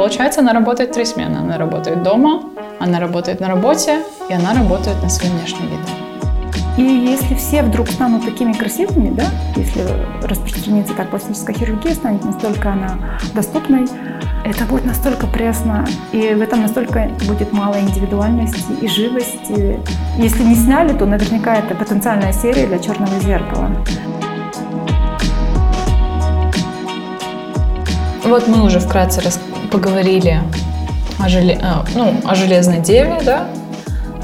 получается, она работает три смены. Она работает дома, она работает на работе, и она работает на своим внешним видом. И если все вдруг станут такими красивыми, да, если распространится так пластическая хирургия, станет настолько она доступной, это будет настолько пресно, и в этом настолько будет мало индивидуальности и живости. Если не сняли, то наверняка это потенциальная серия для черного зеркала. Вот мы уже вкратце рас... поговорили о, желе... А, ну, о железной деве, да,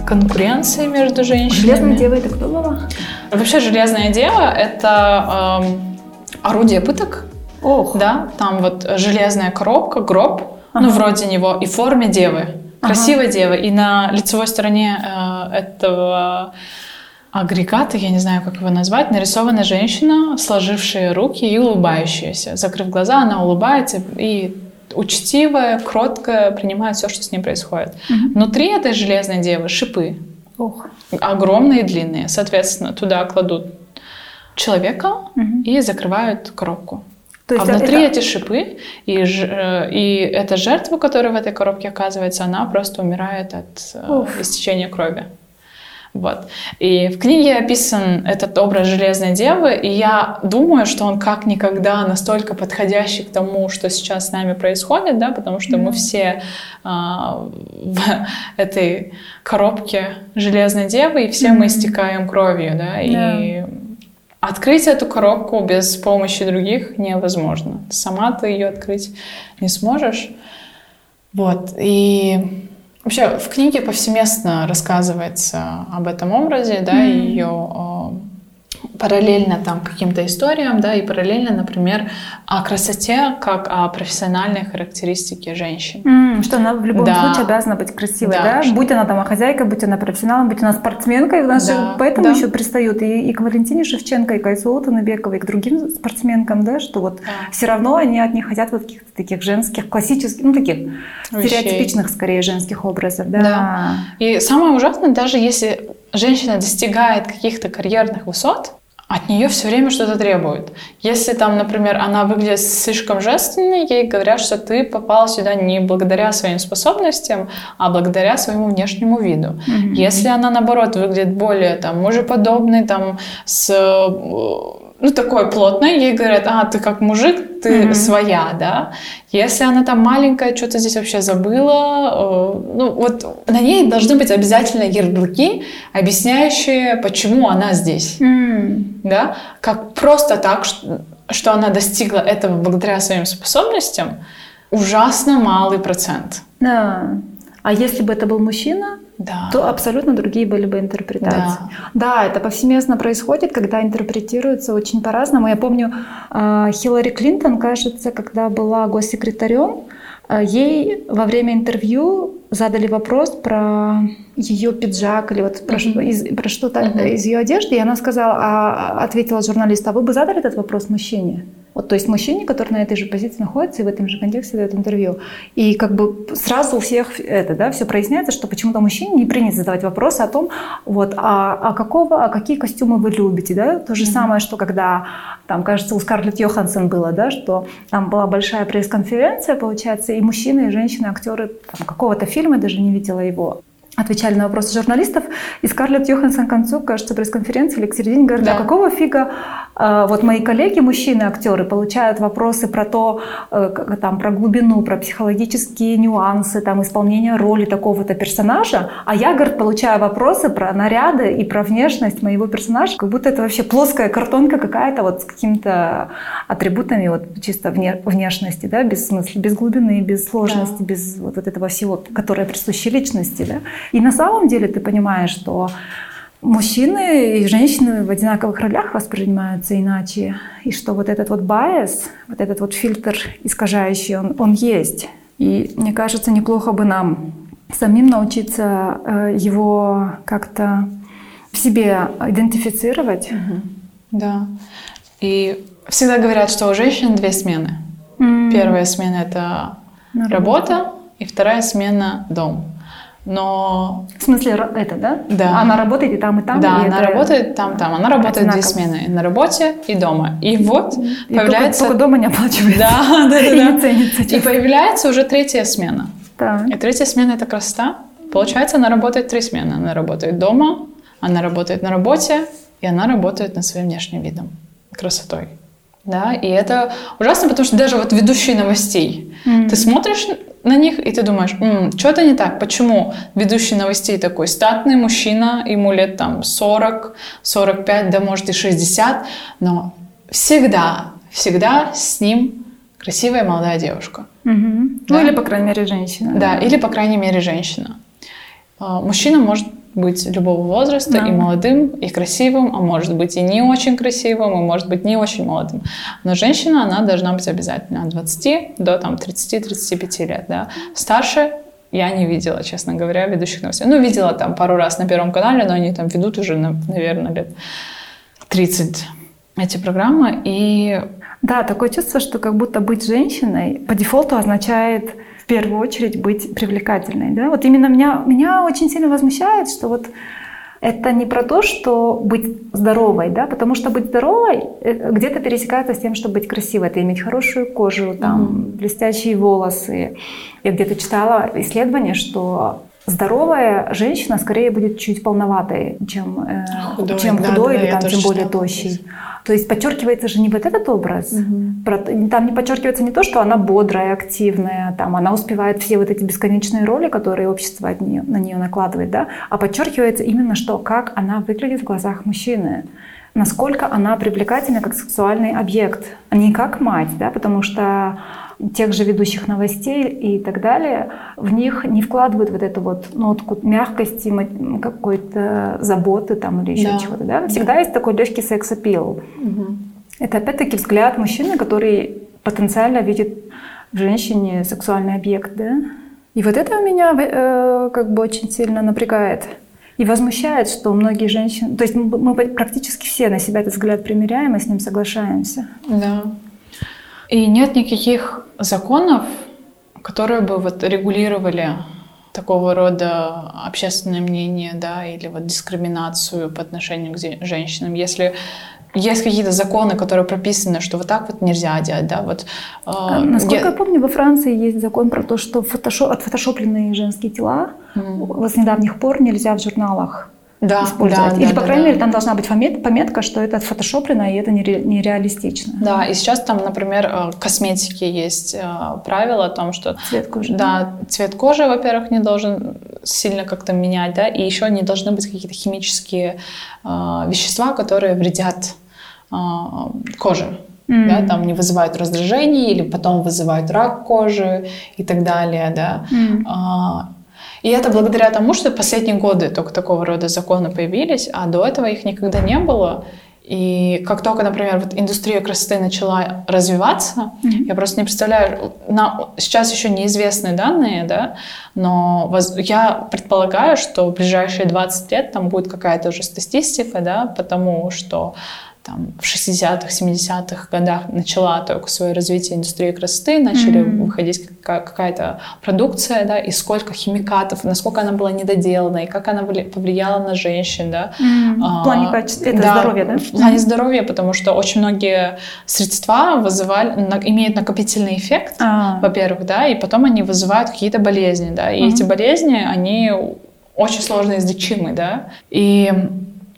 конкуренции между женщинами. Железная дева это кто была? Вообще железная дева это эм, орудие пыток. Ох. Да, там вот железная коробка, гроб, ага. ну вроде него, и в форме девы. Красивой ага. девы. И на лицевой стороне э, этого агрегата, я не знаю, как его назвать, нарисована женщина, сложившая руки и улыбающаяся. Закрыв глаза, она улыбается и учтивая, кроткая, принимает все, что с ним происходит. Угу. Внутри этой железной девы шипы. Ох. Огромные и длинные. Соответственно, туда кладут человека угу. и закрывают коробку. То есть а внутри это... эти шипы, и, э, и эта жертва, которая в этой коробке оказывается, она просто умирает от э, Уф. истечения крови. Вот. И в книге описан этот образ Железной Девы, и я думаю, что он как никогда настолько подходящий к тому, что сейчас с нами происходит, да, потому что мы все а, в этой коробке Железной Девы, и все мы истекаем кровью, да, и Открыть эту коробку без помощи других невозможно. Сама ты ее открыть не сможешь. Вот. И Вообще в книге повсеместно рассказывается об этом образе, да, mm-hmm. ее параллельно там каким-то историям, да, и параллельно, например, о красоте как о профессиональной характеристике женщин. Mm, что она в любом да. случае обязана быть красивой, да? да? Что... Будь она там хозяйка, будь она профессионалом, будь она спортсменкой, у нас да. же поэтому да. еще пристают и, и к Валентине Шевченко, и к Айсулу Таныбековой, и к другим спортсменкам, да, что вот да. все равно они от них хотят вот каких-то таких женских, классических, ну таких Вещей. стереотипичных скорее женских образов, да. да. И самое ужасное, даже если женщина достигает каких-то карьерных высот, от нее все время что-то требуют. Если там, например, она выглядит слишком женственной, ей говорят, что ты попала сюда не благодаря своим способностям, а благодаря своему внешнему виду. Mm-hmm. Если она, наоборот, выглядит более там мужеподобной, там с ну, такой плотной, ей говорят, а, ты как мужик, ты mm-hmm. своя, да. Если она там маленькая, что-то здесь вообще забыла, э, ну, вот на ней должны быть обязательно ярлыки, объясняющие, почему она здесь, mm-hmm. да. Как просто так, что, что она достигла этого благодаря своим способностям, ужасно малый процент. Да. А если бы это был мужчина, да. то абсолютно другие были бы интерпретации. Да. да, это повсеместно происходит, когда интерпретируется очень по-разному. Я помню, а, Хиллари Клинтон, кажется, когда была госсекретарем, а, ей во время интервью задали вопрос про ее пиджак или вот про, mm-hmm. из, про что-то mm-hmm. из ее одежды, и она сказала, а, ответила журналист, а вы бы задали этот вопрос мужчине? Вот, то есть мужчине, который на этой же позиции находится и в этом же контексте дает интервью. И как бы сразу у всех это, да, все проясняется, что почему-то мужчине не принято задавать вопросы о том, вот, а, а какого, а какие костюмы вы любите, да? То же mm-hmm. самое, что когда, там, кажется, у Скарлетт Йоханссон было, да, что там была большая пресс-конференция, получается, и мужчины, и женщины, актеры там, какого-то фильма, даже не видела его, отвечали на вопросы журналистов, и Скарлетт Йоханссон к концу, кажется, пресс-конференции или к середине говорит, да. а какого фига э, вот мои коллеги, мужчины, актеры, получают вопросы про то, э, там, про глубину, про психологические нюансы, там, исполнение роли такого-то персонажа, а я, говорит, получаю вопросы про наряды и про внешность моего персонажа, как будто это вообще плоская картонка какая-то вот с какими-то атрибутами вот чисто вне, внешности, да, без смысла, без глубины, без сложности, да. без вот, вот этого всего, которое присуще личности, да. И на самом деле ты понимаешь, что мужчины и женщины в одинаковых ролях воспринимаются иначе, и что вот этот вот байс, вот этот вот фильтр искажающий, он, он есть. И мне кажется, неплохо бы нам самим научиться э, его как-то в себе идентифицировать. Угу. Да. И всегда говорят, что у женщин две смены. Mm. Первая смена это работа, работа, и вторая смена дом. Но... В смысле, это, да? Да. Она работает и там, и там? Да, и она это... работает там, там. Она работает одинаково. две смены. На работе и дома. И вот и появляется... Только, только дома не оплачивается. Да, да, да. И, не ценится, и появляется уже третья смена. Так. И третья смена — это красота. Получается, она работает три смены. Она работает дома, она работает на работе, и она работает над своим внешним видом, красотой. Да, и это ужасно, потому что даже вот ведущие новостей, mm. ты смотришь на них, и ты думаешь, что-то не так. Почему ведущий новостей такой статный мужчина, ему лет там 40, 45, да может и 60, но всегда, всегда с ним красивая молодая девушка. Угу. Да? Ну или, по крайней мере, женщина. Да, или, по крайней мере, женщина. А, мужчина может быть любого возраста, да. и молодым, и красивым, а может быть и не очень красивым, и может быть не очень молодым. Но женщина, она должна быть обязательно от 20 до там, 30-35 лет. Да? Старше я не видела, честно говоря, ведущих новостей. Ну, видела там пару раз на Первом канале, но они там ведут уже, наверное, лет 30 эти программы. И... Да, такое чувство, что как будто быть женщиной по дефолту означает в первую очередь быть привлекательной. Да? Вот именно меня, меня очень сильно возмущает, что вот это не про то, что быть здоровой, да, потому что быть здоровой э, где-то пересекается с тем, чтобы быть красивой. Это иметь хорошую кожу, там, mm-hmm. блестящие волосы. Я где-то читала исследование, что здоровая женщина скорее будет чуть полноватой, чем э, худой, чем да, худой да, или там, тем более тощий. То есть подчеркивается же не вот этот образ. Угу. Там не подчеркивается не то, что она бодрая, активная, там она успевает все вот эти бесконечные роли, которые общество от нее, на нее накладывает, да, а подчеркивается именно что, как она выглядит в глазах мужчины насколько она привлекательна как сексуальный объект, а не как мать, да, потому что тех же ведущих новостей и так далее, в них не вкладывают вот эту вот нотку мягкости, какой-то заботы там или еще да. чего-то. Да? Всегда да. есть такой легкий секс-аппил. Угу. Это опять-таки взгляд мужчины, который потенциально видит в женщине сексуальный объект. Да? И вот это меня э, как бы очень сильно напрягает. И возмущает, что многие женщины... То есть мы практически все на себя этот взгляд примеряем и с ним соглашаемся. Да. И нет никаких законов, которые бы вот регулировали такого рода общественное мнение, да, или вот дискриминацию по отношению к женщинам. Если есть какие-то законы, которые прописаны, что вот так вот нельзя делать, да, вот. Э, Насколько я... я помню, во Франции есть закон про то, что фотошоп, отфотошопленные женские тела mm. с недавних пор нельзя в журналах да, использовать. Да, Или, да, по да, крайней да. мере, там должна быть пометка, что это отфотошоплено, и это нереалистично. Да, и сейчас там, например, э, косметики есть э, правило о том, что... Цвет кожи. Да, цвет кожи, во-первых, не должен сильно как-то менять, да, и еще не должны быть какие-то химические э, вещества, которые вредят э, коже. Mm. Да, там не вызывают раздражений или потом вызывают рак кожи и так далее, да. Mm. И это благодаря тому, что последние годы только такого рода законы появились, а до этого их никогда не было. И как только, например, вот индустрия красоты начала развиваться, mm-hmm. я просто не представляю, на, сейчас еще неизвестные данные, да, но воз, я предполагаю, что в ближайшие 20 лет там будет какая-то уже статистика, да, потому что там, в 60-х, 70-х годах начала только свое развитие индустрии красоты, начали mm-hmm. выходить какая-то продукция, да, и сколько химикатов, насколько она была недоделана, и как она повлияла на женщин, да. Mm-hmm. А, в плане качества, это да, здоровья, да? В плане mm-hmm. здоровья, потому что очень многие средства вызывали, на, имеют накопительный эффект, ah. во-первых, да, и потом они вызывают какие-то болезни, да, и mm-hmm. эти болезни, они очень сложно излечимы, да, и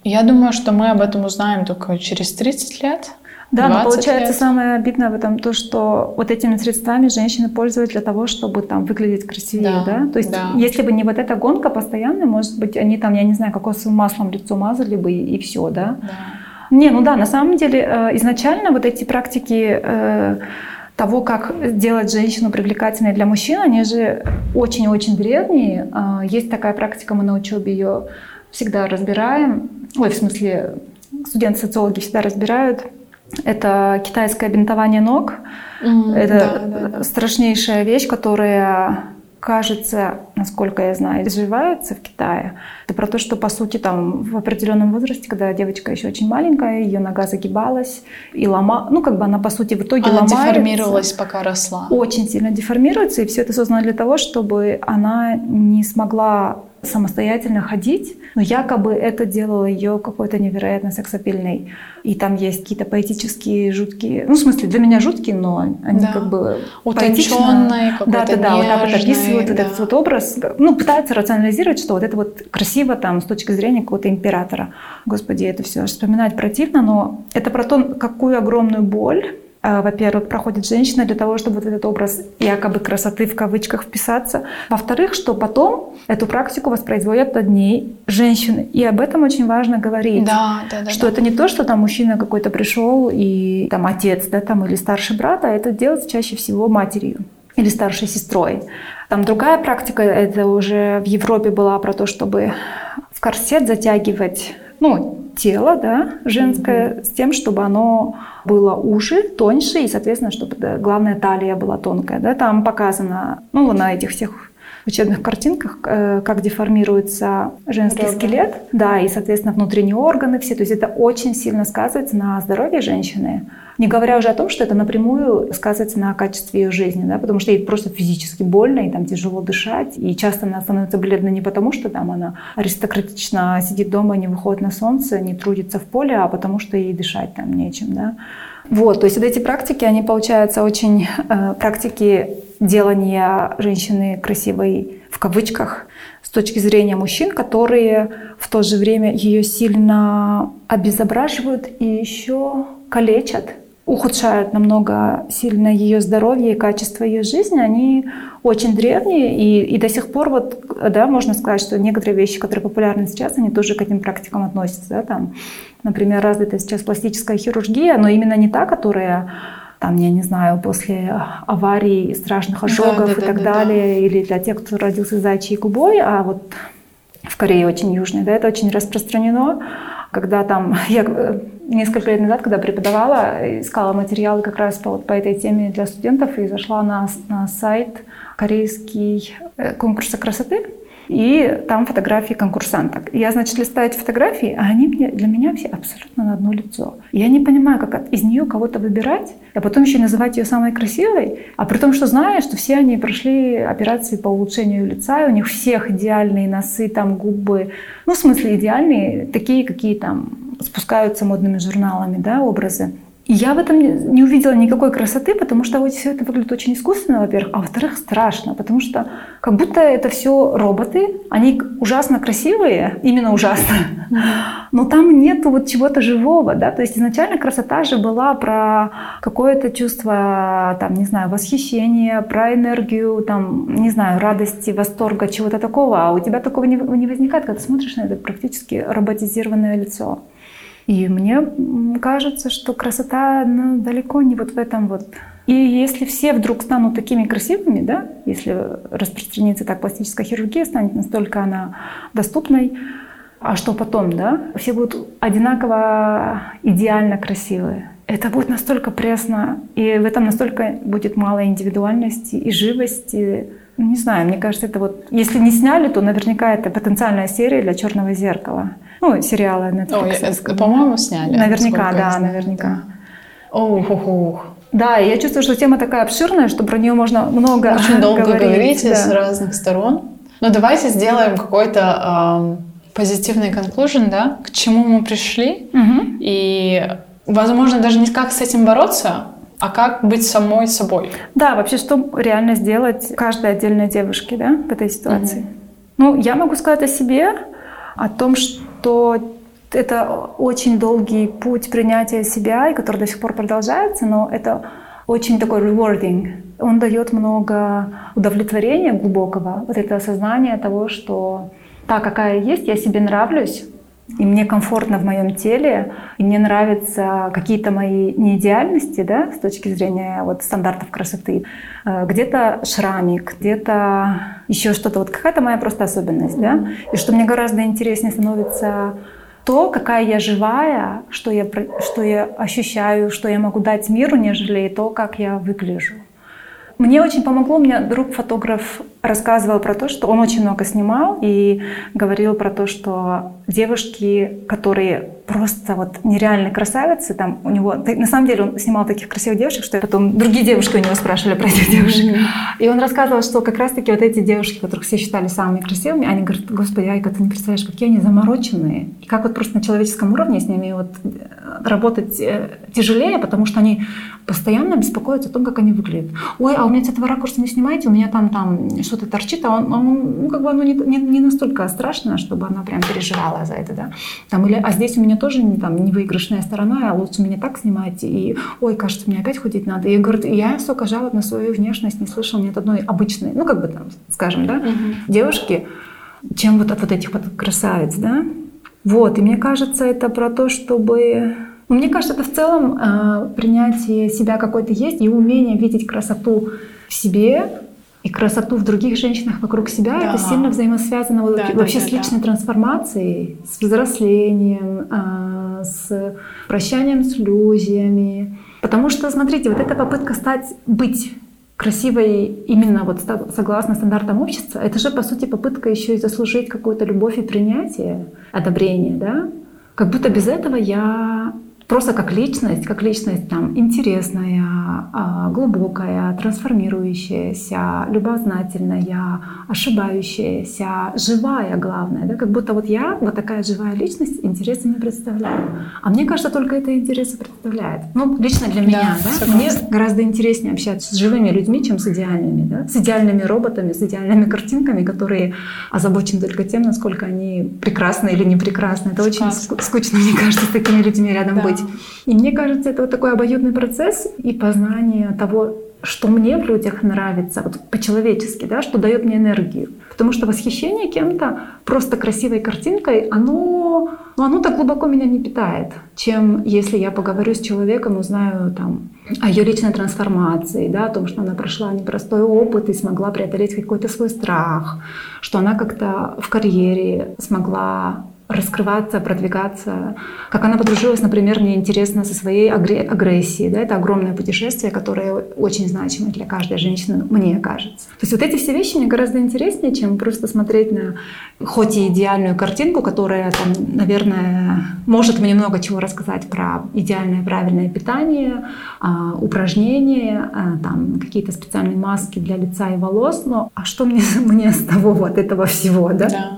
я думаю, что мы об этом узнаем только через 30 лет. Да, но получается лет. самое обидное в этом то, что вот этими средствами женщины пользуются для того, чтобы там выглядеть красивее, да? да? То есть да. если бы не вот эта гонка постоянная, может быть, они там, я не знаю, кокосовым маслом лицо мазали бы и, и все, да? да? Не, ну да, на самом деле э, изначально вот эти практики э, того, как сделать женщину привлекательной для мужчин, они же очень-очень древние. Э, есть такая практика, мы на учебе ее всегда разбираем, ой, в смысле, студенты-социологи всегда разбирают, это китайское бинтование ног. Mm, это да, да, страшнейшая вещь, которая кажется, насколько я знаю, изживается в Китае. Это про то, что, по сути, там в определенном возрасте, когда девочка еще очень маленькая, ее нога загибалась и лома, ну, как бы она, по сути, в итоге она ломается. деформировалась, пока росла. Очень сильно деформируется, и все это создано для того, чтобы она не смогла самостоятельно ходить, но якобы это делало ее какой-то невероятно сексапильной. И там есть какие-то поэтические, жуткие, ну, в смысле, для меня жуткие, но они да. как бы Утонченные, Да, да, да, вот так вот описывают да. вот этот вот образ, ну, пытаются рационализировать, что вот это вот красиво там с точки зрения какого-то императора. Господи, это все вспоминать противно, но это про то, какую огромную боль во-первых, проходит женщина для того, чтобы вот этот образ якобы красоты в кавычках вписаться. Во-вторых, что потом эту практику воспроизводят ней женщины. И об этом очень важно говорить. Да, да, да, что да. это не то, что там мужчина какой-то пришел и там отец, да, там или старший брат, а это делается чаще всего матерью или старшей сестрой. Там другая практика, это уже в Европе была про то, чтобы в корсет затягивать ну, тело, да, женское, mm-hmm. с тем, чтобы оно было уже, тоньше, и, соответственно, чтобы да, главная талия была тонкая. Да. Там показано, ну, на этих всех учебных картинках, э, как деформируется женский Ребра. скелет, да, и, соответственно, внутренние органы все. То есть это очень сильно сказывается на здоровье женщины. Не говоря уже о том, что это напрямую сказывается на качестве ее жизни, да, потому что ей просто физически больно, и там тяжело дышать. И часто она становится бледной не потому, что там она аристократично сидит дома, не выходит на солнце, не трудится в поле, а потому что ей дышать там нечем. Да. Вот, то есть вот эти практики, они получаются очень э, практики делания женщины красивой в кавычках с точки зрения мужчин, которые в то же время ее сильно обезображивают и еще калечат ухудшают намного сильно ее здоровье и качество ее жизни, они очень древние, и, и до сих пор вот, да, можно сказать, что некоторые вещи, которые популярны сейчас, они тоже к этим практикам относятся. Да, там, например, развита сейчас пластическая хирургия, но именно не та, которая там, я не знаю, после аварий, страшных ожогов да, да, и так да, далее, да. или для тех, кто родился зайчьей губой, а вот в Корее очень южной, да, это очень распространено, когда там я э, несколько лет назад, когда преподавала, искала материалы как раз по, вот, по этой теме для студентов и зашла на, на сайт корейский э, конкурса красоты. И там фотографии конкурсанток. Я, значит, листаю эти фотографии, а они мне, для меня все абсолютно на одно лицо. Я не понимаю, как из нее кого-то выбирать, а потом еще называть ее самой красивой, а при том, что знаю, что все они прошли операции по улучшению лица, и у них всех идеальные носы, там губы, ну, в смысле идеальные, такие, какие там спускаются модными журналами, да, образы. Я в этом не увидела никакой красоты, потому что вот все это выглядит очень искусственно, во-первых, а во-вторых, страшно, потому что как будто это все роботы, они ужасно красивые, именно ужасно, но там нет вот чего-то живого, да, то есть изначально красота же была про какое-то чувство, там, не знаю, восхищения, про энергию, там, не знаю, радости, восторга, чего-то такого, а у тебя такого не, не возникает, когда ты смотришь на это практически роботизированное лицо. И мне кажется, что красота ну, далеко не вот в этом вот. И если все вдруг станут такими красивыми, да, если распространится так пластическая хирургия, станет настолько она доступной, а что потом, да? Все будут одинаково идеально красивые. Это будет настолько пресно, и в этом настолько будет мало индивидуальности и живости. Не знаю, мне кажется, это вот, если не сняли, то наверняка это потенциальная серия для черного зеркала. Ну, сериалы Netflix. Ой, по-моему, сняли. Наверняка, да, наверняка. Ох, ох, ох. Да, я чувствую, что тема такая обширная, что про нее можно много Очень долго говорить, говорить да. с разных сторон. Но давайте сделаем какой-то э, позитивный conclusion, да, к чему мы пришли. Угу. И, возможно, даже не как с этим бороться, а как быть самой собой. Да, вообще, что реально сделать каждой отдельной девушке, да, в этой ситуации. Угу. Ну, я могу сказать о себе, о том, что это очень долгий путь принятия себя, и который до сих пор продолжается, но это очень такой rewarding. Он дает много удовлетворения глубокого, вот это осознание того, что та, какая есть, я себе нравлюсь, и мне комфортно в моем теле, и мне нравятся какие-то мои неидеальности, да, с точки зрения вот стандартов красоты. Э, где-то шрамик, где-то еще что-то, вот какая-то моя просто особенность, да, и что мне гораздо интереснее становится то, какая я живая, что я, что я ощущаю, что я могу дать миру, нежели то, как я выгляжу. Мне очень помогло, у меня друг фотограф рассказывал про то, что он очень много снимал и говорил про то, что девушки, которые просто вот нереальные красавицы, там у него, на самом деле он снимал таких красивых девушек, что потом другие девушки у него спрашивали про этих девушек. Mm-hmm. И он рассказывал, что как раз-таки вот эти девушки, которых все считали самыми красивыми, они говорят, господи, Айка, ты не представляешь, какие они замороченные. И как вот просто на человеческом уровне с ними вот э, работать э, тяжелее, потому что они постоянно беспокоятся о том, как они выглядят. Ой, а у меня с этого ракурса не снимаете, у меня там, там что-то торчит, а он, он ну, как бы оно не, не, не настолько страшно, чтобы она прям переживала за это, да. Там, или, а здесь у меня тоже не, там, не выигрышная сторона, а лучше меня так снимать, и, ой, кажется, мне опять худеть надо. И говорит, я столько жалоб на свою внешность не слышал ни от одной обычной, ну, как бы там, скажем, да, угу. девушки, чем вот от вот этих вот красавиц, да. Вот, и мне кажется, это про то, чтобы но мне кажется, это в целом э, принятие себя какой то есть и умение видеть красоту в себе и красоту в других женщинах вокруг себя. Да. Это сильно взаимосвязано да, вообще да, с личной да. трансформацией, с взрослением, э, с прощанием с иллюзиями. Потому что, смотрите, вот эта попытка стать, быть красивой именно вот согласно стандартам общества, это же, по сути, попытка еще и заслужить какую-то любовь и принятие, одобрение, да? Как будто без этого я просто как личность, как личность там интересная, а, глубокая, трансформирующаяся, любознательная, ошибающаяся, живая, главное, да, как будто вот я вот такая живая личность интересы не представляю, а мне кажется только это интересы представляет. Ну лично для меня, да, да? мне гораздо интереснее общаться с живыми людьми, чем с идеальными, да, с идеальными роботами, с идеальными картинками, которые озабочены только тем, насколько они прекрасны или не прекрасны. Это Сказка. очень скучно, мне кажется, с такими людьми рядом да. быть быть. И мне кажется, это вот такой обоюдный процесс и познание того, что мне в людях нравится, вот по-человечески, да, что дает мне энергию. Потому что восхищение кем-то просто красивой картинкой, оно, ну, оно так глубоко меня не питает, чем если я поговорю с человеком, узнаю там о ее личной трансформации, да, о том, что она прошла непростой опыт и смогла преодолеть какой-то свой страх, что она как-то в карьере смогла раскрываться, продвигаться. Как она подружилась, например, мне интересно со своей агрессией. Да? Это огромное путешествие, которое очень значимо для каждой женщины, мне кажется. То есть вот эти все вещи мне гораздо интереснее, чем просто смотреть на хоть и идеальную картинку, которая, там, наверное, может мне много чего рассказать про идеальное правильное питание, а, упражнения, а, там, какие-то специальные маски для лица и волос. Но а что мне, мне с того вот этого всего? Да? Да.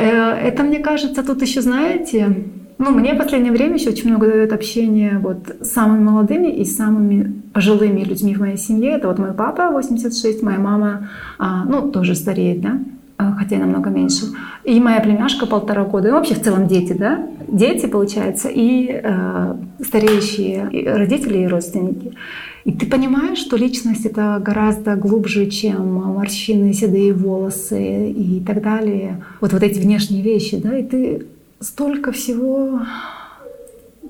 Э, это, мне кажется, тут еще, знаете, ну, мне в последнее время еще очень много дает общение вот с самыми молодыми и самыми пожилыми людьми в моей семье. Это вот мой папа, 86, моя мама, а, ну, тоже стареет, да, а, хотя и намного меньше. И моя племяшка полтора года. И вообще в целом дети, да? Дети, получается, и э, стареющие родители и родственники. И ты понимаешь, что личность это гораздо глубже, чем морщины, седые волосы и так далее. Вот вот эти внешние вещи, да, и ты столько всего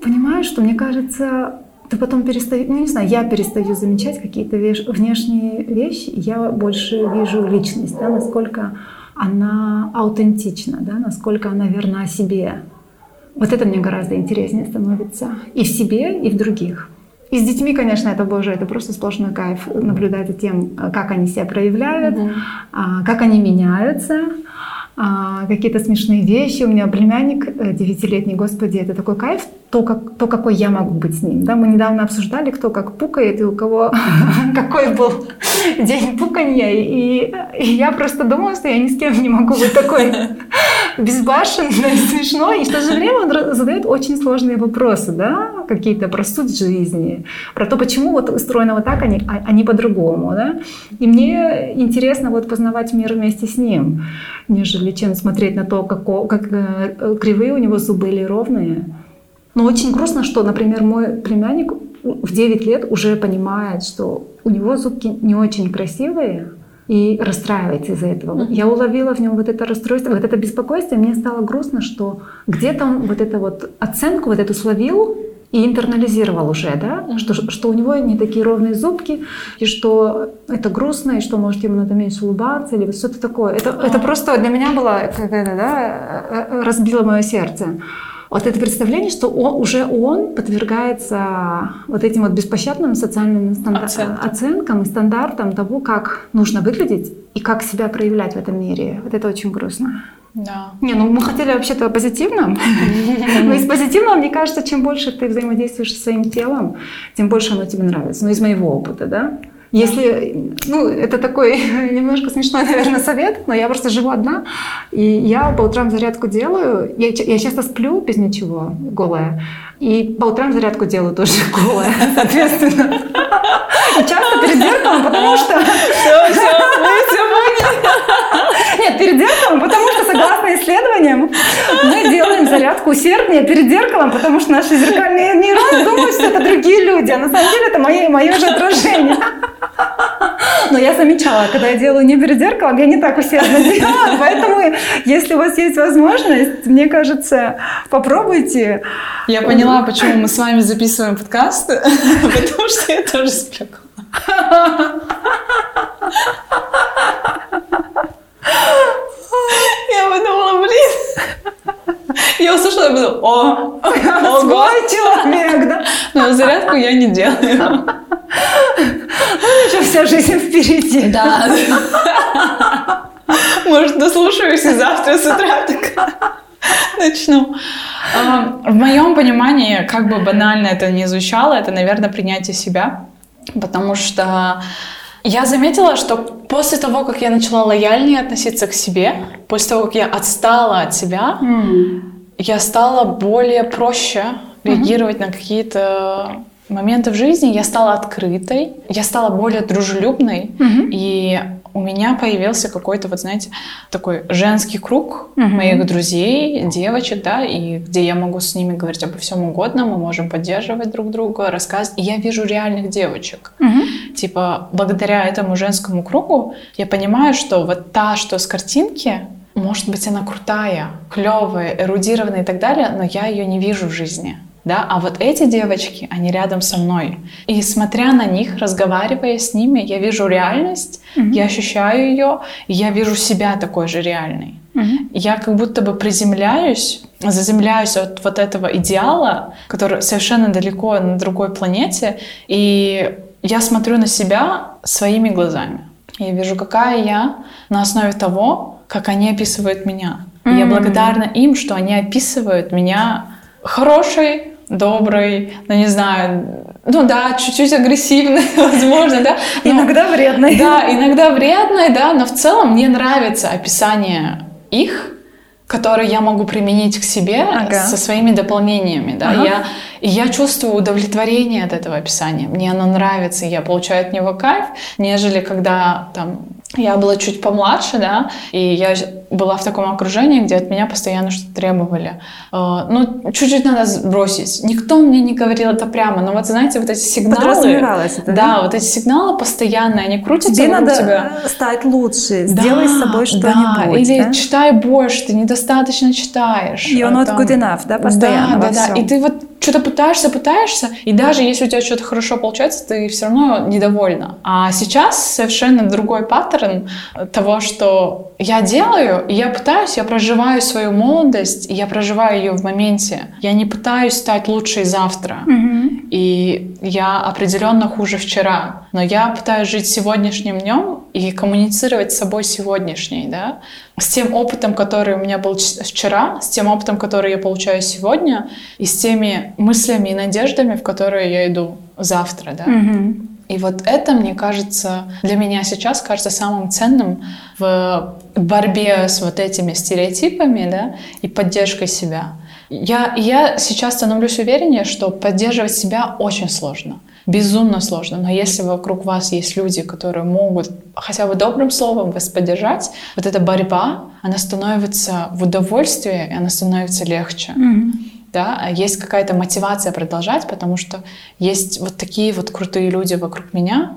понимаешь, что мне кажется, ты потом перестаешь, ну не знаю, я перестаю замечать какие-то веш... внешние вещи, я больше вижу личность, да, насколько она аутентична, да, насколько она верна себе. Вот это мне гораздо интереснее становится и в себе, и в других. И с детьми, конечно, это, боже, это просто сплошной кайф наблюдать за тем, как они себя проявляют, mm как они меняются, а, какие-то смешные вещи. У меня племянник э, девятилетний, господи, это такой кайф, то, как, то, какой я могу быть с ним. Да, мы недавно обсуждали, кто как пукает и у кого какой был день пуканья. И, и я просто думала, что я ни с кем не могу быть такой безбашенной, смешной. И в то же время он задает очень сложные вопросы, да, какие-то про суть жизни, про то, почему вот устроено вот так, а не, а, а не по-другому. Да? И мне интересно вот познавать мир вместе с ним, нежели чем смотреть на то, как, как э, кривые у него зубы или ровные. Но очень грустно, что, например, мой племянник в 9 лет уже понимает, что у него зубки не очень красивые, и расстраивается из-за этого. Я уловила в нем вот это расстройство, вот это беспокойство, и мне стало грустно, что где-то он вот эту вот оценку вот эту словил и интернализировал уже, да, что, что у него не такие ровные зубки, и что это грустно, и что, может, ему надо меньше улыбаться, или что-то такое. Это, это просто для меня было, как это, да, э, э, разбило мое сердце. Вот это представление, что он, уже он подвергается вот этим вот беспощадным социальным стандар... оценкам. оценкам и стандартам того, как нужно выглядеть и как себя проявлять в этом мире. Вот это очень грустно. Да. Не, ну мы хотели вообще-то позитивно. Но из позитивного, мне кажется, чем больше ты взаимодействуешь со своим телом, тем больше оно тебе нравится. Ну, из моего опыта, да. Если, ну, это такой немножко смешной, наверное, совет, но я просто живу одна, и я по утрам зарядку делаю. Я, я часто сплю без ничего, голая, и по утрам зарядку делаю тоже голая, соответственно. И часто перед зеркалом, потому что... Все, все, мы все поняли. Нет, перед зеркалом, потому что, согласно исследованиям, мы делаем зарядку усерднее перед зеркалом, потому что наши зеркальные нейроны думают, что это другие люди, а на самом деле это мое, мое же отражение. Но я замечала, когда я делаю не перед зеркалом, я не так усердно делаю. Поэтому, если у вас есть возможность, мне кажется, попробуйте. Я поняла, почему мы с вами записываем подкаст, потому что я тоже сплю. Я подумала, блин. Я услышала, я подумала, о, ого. человек, да? Но зарядку я не делаю. Ну, еще вся жизнь впереди. Да. Может, дослушаюсь и завтра с утра так начну. В моем понимании, как бы банально это ни звучало, это, наверное, принятие себя. Потому что я заметила, что после того, как я начала лояльнее относиться к себе, после того, как я отстала от себя, mm. я стала более проще реагировать mm-hmm. на какие-то моменты в жизни я стала открытой, я стала более дружелюбной, угу. и у меня появился какой-то, вот знаете, такой женский круг угу. моих друзей, девочек, да, и где я могу с ними говорить обо всем угодно, мы можем поддерживать друг друга, рассказывать. И я вижу реальных девочек. Угу. Типа, благодаря этому женскому кругу я понимаю, что вот та, что с картинки, может быть, она крутая, клевая, эрудированная и так далее, но я ее не вижу в жизни да, а вот эти девочки, они рядом со мной. И смотря на них, разговаривая с ними, я вижу реальность, mm-hmm. я ощущаю ее, я вижу себя такой же реальной. Mm-hmm. Я как будто бы приземляюсь, заземляюсь от вот этого идеала, который совершенно далеко на другой планете, и я смотрю на себя своими глазами. Я вижу, какая я на основе того, как они описывают меня. Mm-hmm. Я благодарна им, что они описывают меня хорошей, добрый, ну не знаю, ну да, чуть-чуть агрессивный, возможно, да. Но, иногда вредный. Да, иногда вредный, да, но в целом мне нравится описание их, которые я могу применить к себе ага. со своими дополнениями, да. Ага. Я, и я чувствую удовлетворение от этого описания. Мне оно нравится, я получаю от него кайф, нежели когда там я была чуть помладше, да, и я была в таком окружении, где от меня постоянно что-то требовали. Э, ну, чуть-чуть надо сбросить. Никто мне не говорил это прямо, но вот, знаете, вот эти сигналы... это, да? Да, вот эти сигналы постоянные, они крутятся Тебе надо тебя. стать лучше, да, сделай с собой что-нибудь. Да, или да? читай больше, ты недостаточно читаешь. You're not good enough, да, постоянно Да, да, да. И ты вот что-то пытаешься, пытаешься, и даже если у тебя что-то хорошо получается, ты все равно недовольна. А сейчас совершенно другой паттерн того, что я делаю, и я пытаюсь, я проживаю свою молодость, и я проживаю ее в моменте. Я не пытаюсь стать лучшей завтра. Mm-hmm. И я определенно хуже вчера. Но я пытаюсь жить сегодняшним днем и коммуницировать с собой сегодняшней, да, с тем опытом, который у меня был вчера, с тем опытом, который я получаю сегодня, и с теми мыслями и надеждами, в которые я иду завтра, да. Mm-hmm. И вот это, мне кажется, для меня сейчас кажется самым ценным в борьбе с вот этими стереотипами, да, и поддержкой себя. Я, я сейчас становлюсь увереннее, что поддерживать себя очень сложно. Безумно сложно. Но если вокруг вас есть люди, которые могут хотя бы добрым словом вас поддержать, вот эта борьба, она становится в удовольствие, и она становится легче. Mm-hmm да, а есть какая-то мотивация продолжать, потому что есть вот такие вот крутые люди вокруг меня,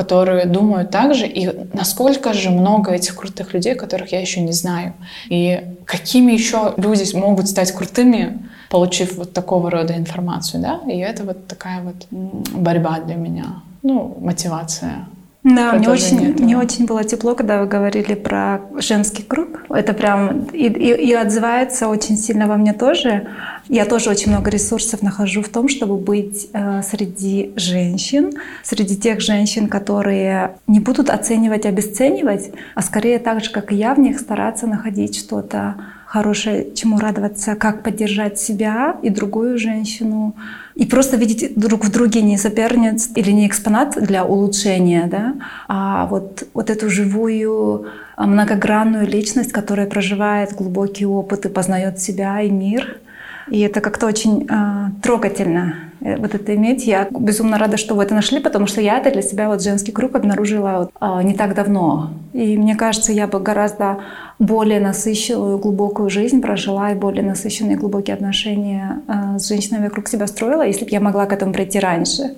которые думают так же, и насколько же много этих крутых людей, которых я еще не знаю, и какими еще люди могут стать крутыми, получив вот такого рода информацию, да, и это вот такая вот борьба для меня, ну, мотивация Да, мне очень, мне очень было тепло, когда вы говорили про женский круг. Это прям и, и, и отзывается очень сильно во мне тоже. Я тоже очень много ресурсов нахожу в том, чтобы быть э, среди женщин, среди тех женщин, которые не будут оценивать, обесценивать, а скорее так же, как и я, в них стараться находить что-то хорошее, чему радоваться, как поддержать себя и другую женщину, и просто видеть друг в друге не соперниц или не экспонат для улучшения, да, а вот, вот эту живую многогранную личность, которая проживает глубокий опыт и познает себя и мир — и это как-то очень э, трогательно вот это иметь. Я безумно рада, что вы это нашли, потому что я это для себя вот женский круг обнаружила вот, э, не так давно. И мне кажется, я бы гораздо более насыщенную, глубокую жизнь прожила и более насыщенные глубокие отношения э, с женщинами вокруг себя строила, если бы я могла к этому прийти раньше.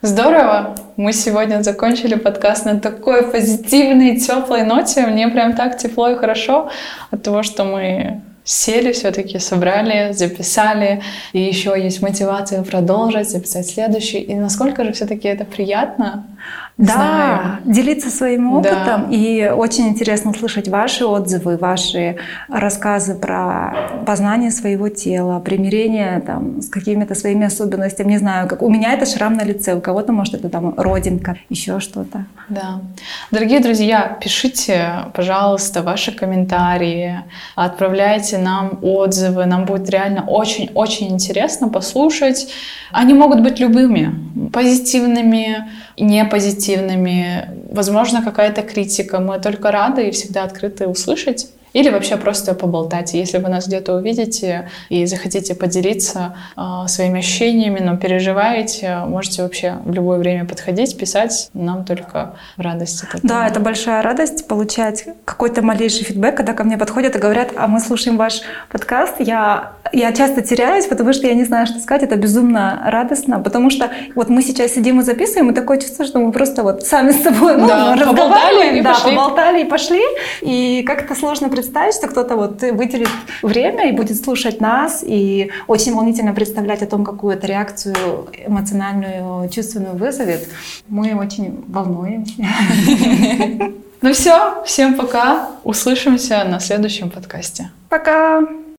Здорово! Мы сегодня закончили подкаст на такой позитивной, теплой ноте. Мне прям так тепло и хорошо от того, что мы сели все-таки, собрали, записали, и еще есть мотивация продолжить, записать следующий. И насколько же все-таки это приятно да, знаю. делиться своим опытом. Да. И очень интересно слышать ваши отзывы, ваши рассказы про познание своего тела, примирение там, с какими-то своими особенностями. Не знаю, как у меня это шрам на лице, у кого-то, может, это там родинка, еще что-то. Да. Дорогие друзья, пишите, пожалуйста, ваши комментарии, отправляйте нам отзывы. Нам будет реально очень-очень интересно послушать. Они могут быть любыми, позитивными, не позитивными, возможно, какая-то критика. Мы только рады и всегда открыты услышать. Или вообще просто поболтать. Если вы нас где-то увидите и захотите поделиться э, своими ощущениями, но переживаете, можете вообще в любое время подходить, писать. Нам только в радость от этого. Да, это большая радость получать какой-то малейший фидбэк, когда ко мне подходят и говорят, а мы слушаем ваш подкаст. Я, я часто теряюсь, потому что я не знаю, что сказать. Это безумно радостно, потому что вот мы сейчас сидим и записываем, и такое чувство, что мы просто вот сами с собой ну, да, разговариваем, да, пошли. поболтали и пошли. И как-то сложно представить, что кто-то вот выделит время и будет слушать нас, и очень волнительно представлять о том, какую это реакцию эмоциональную, чувственную вызовет. Мы очень волнуемся. Ну все, всем пока. Услышимся на следующем подкасте. Пока!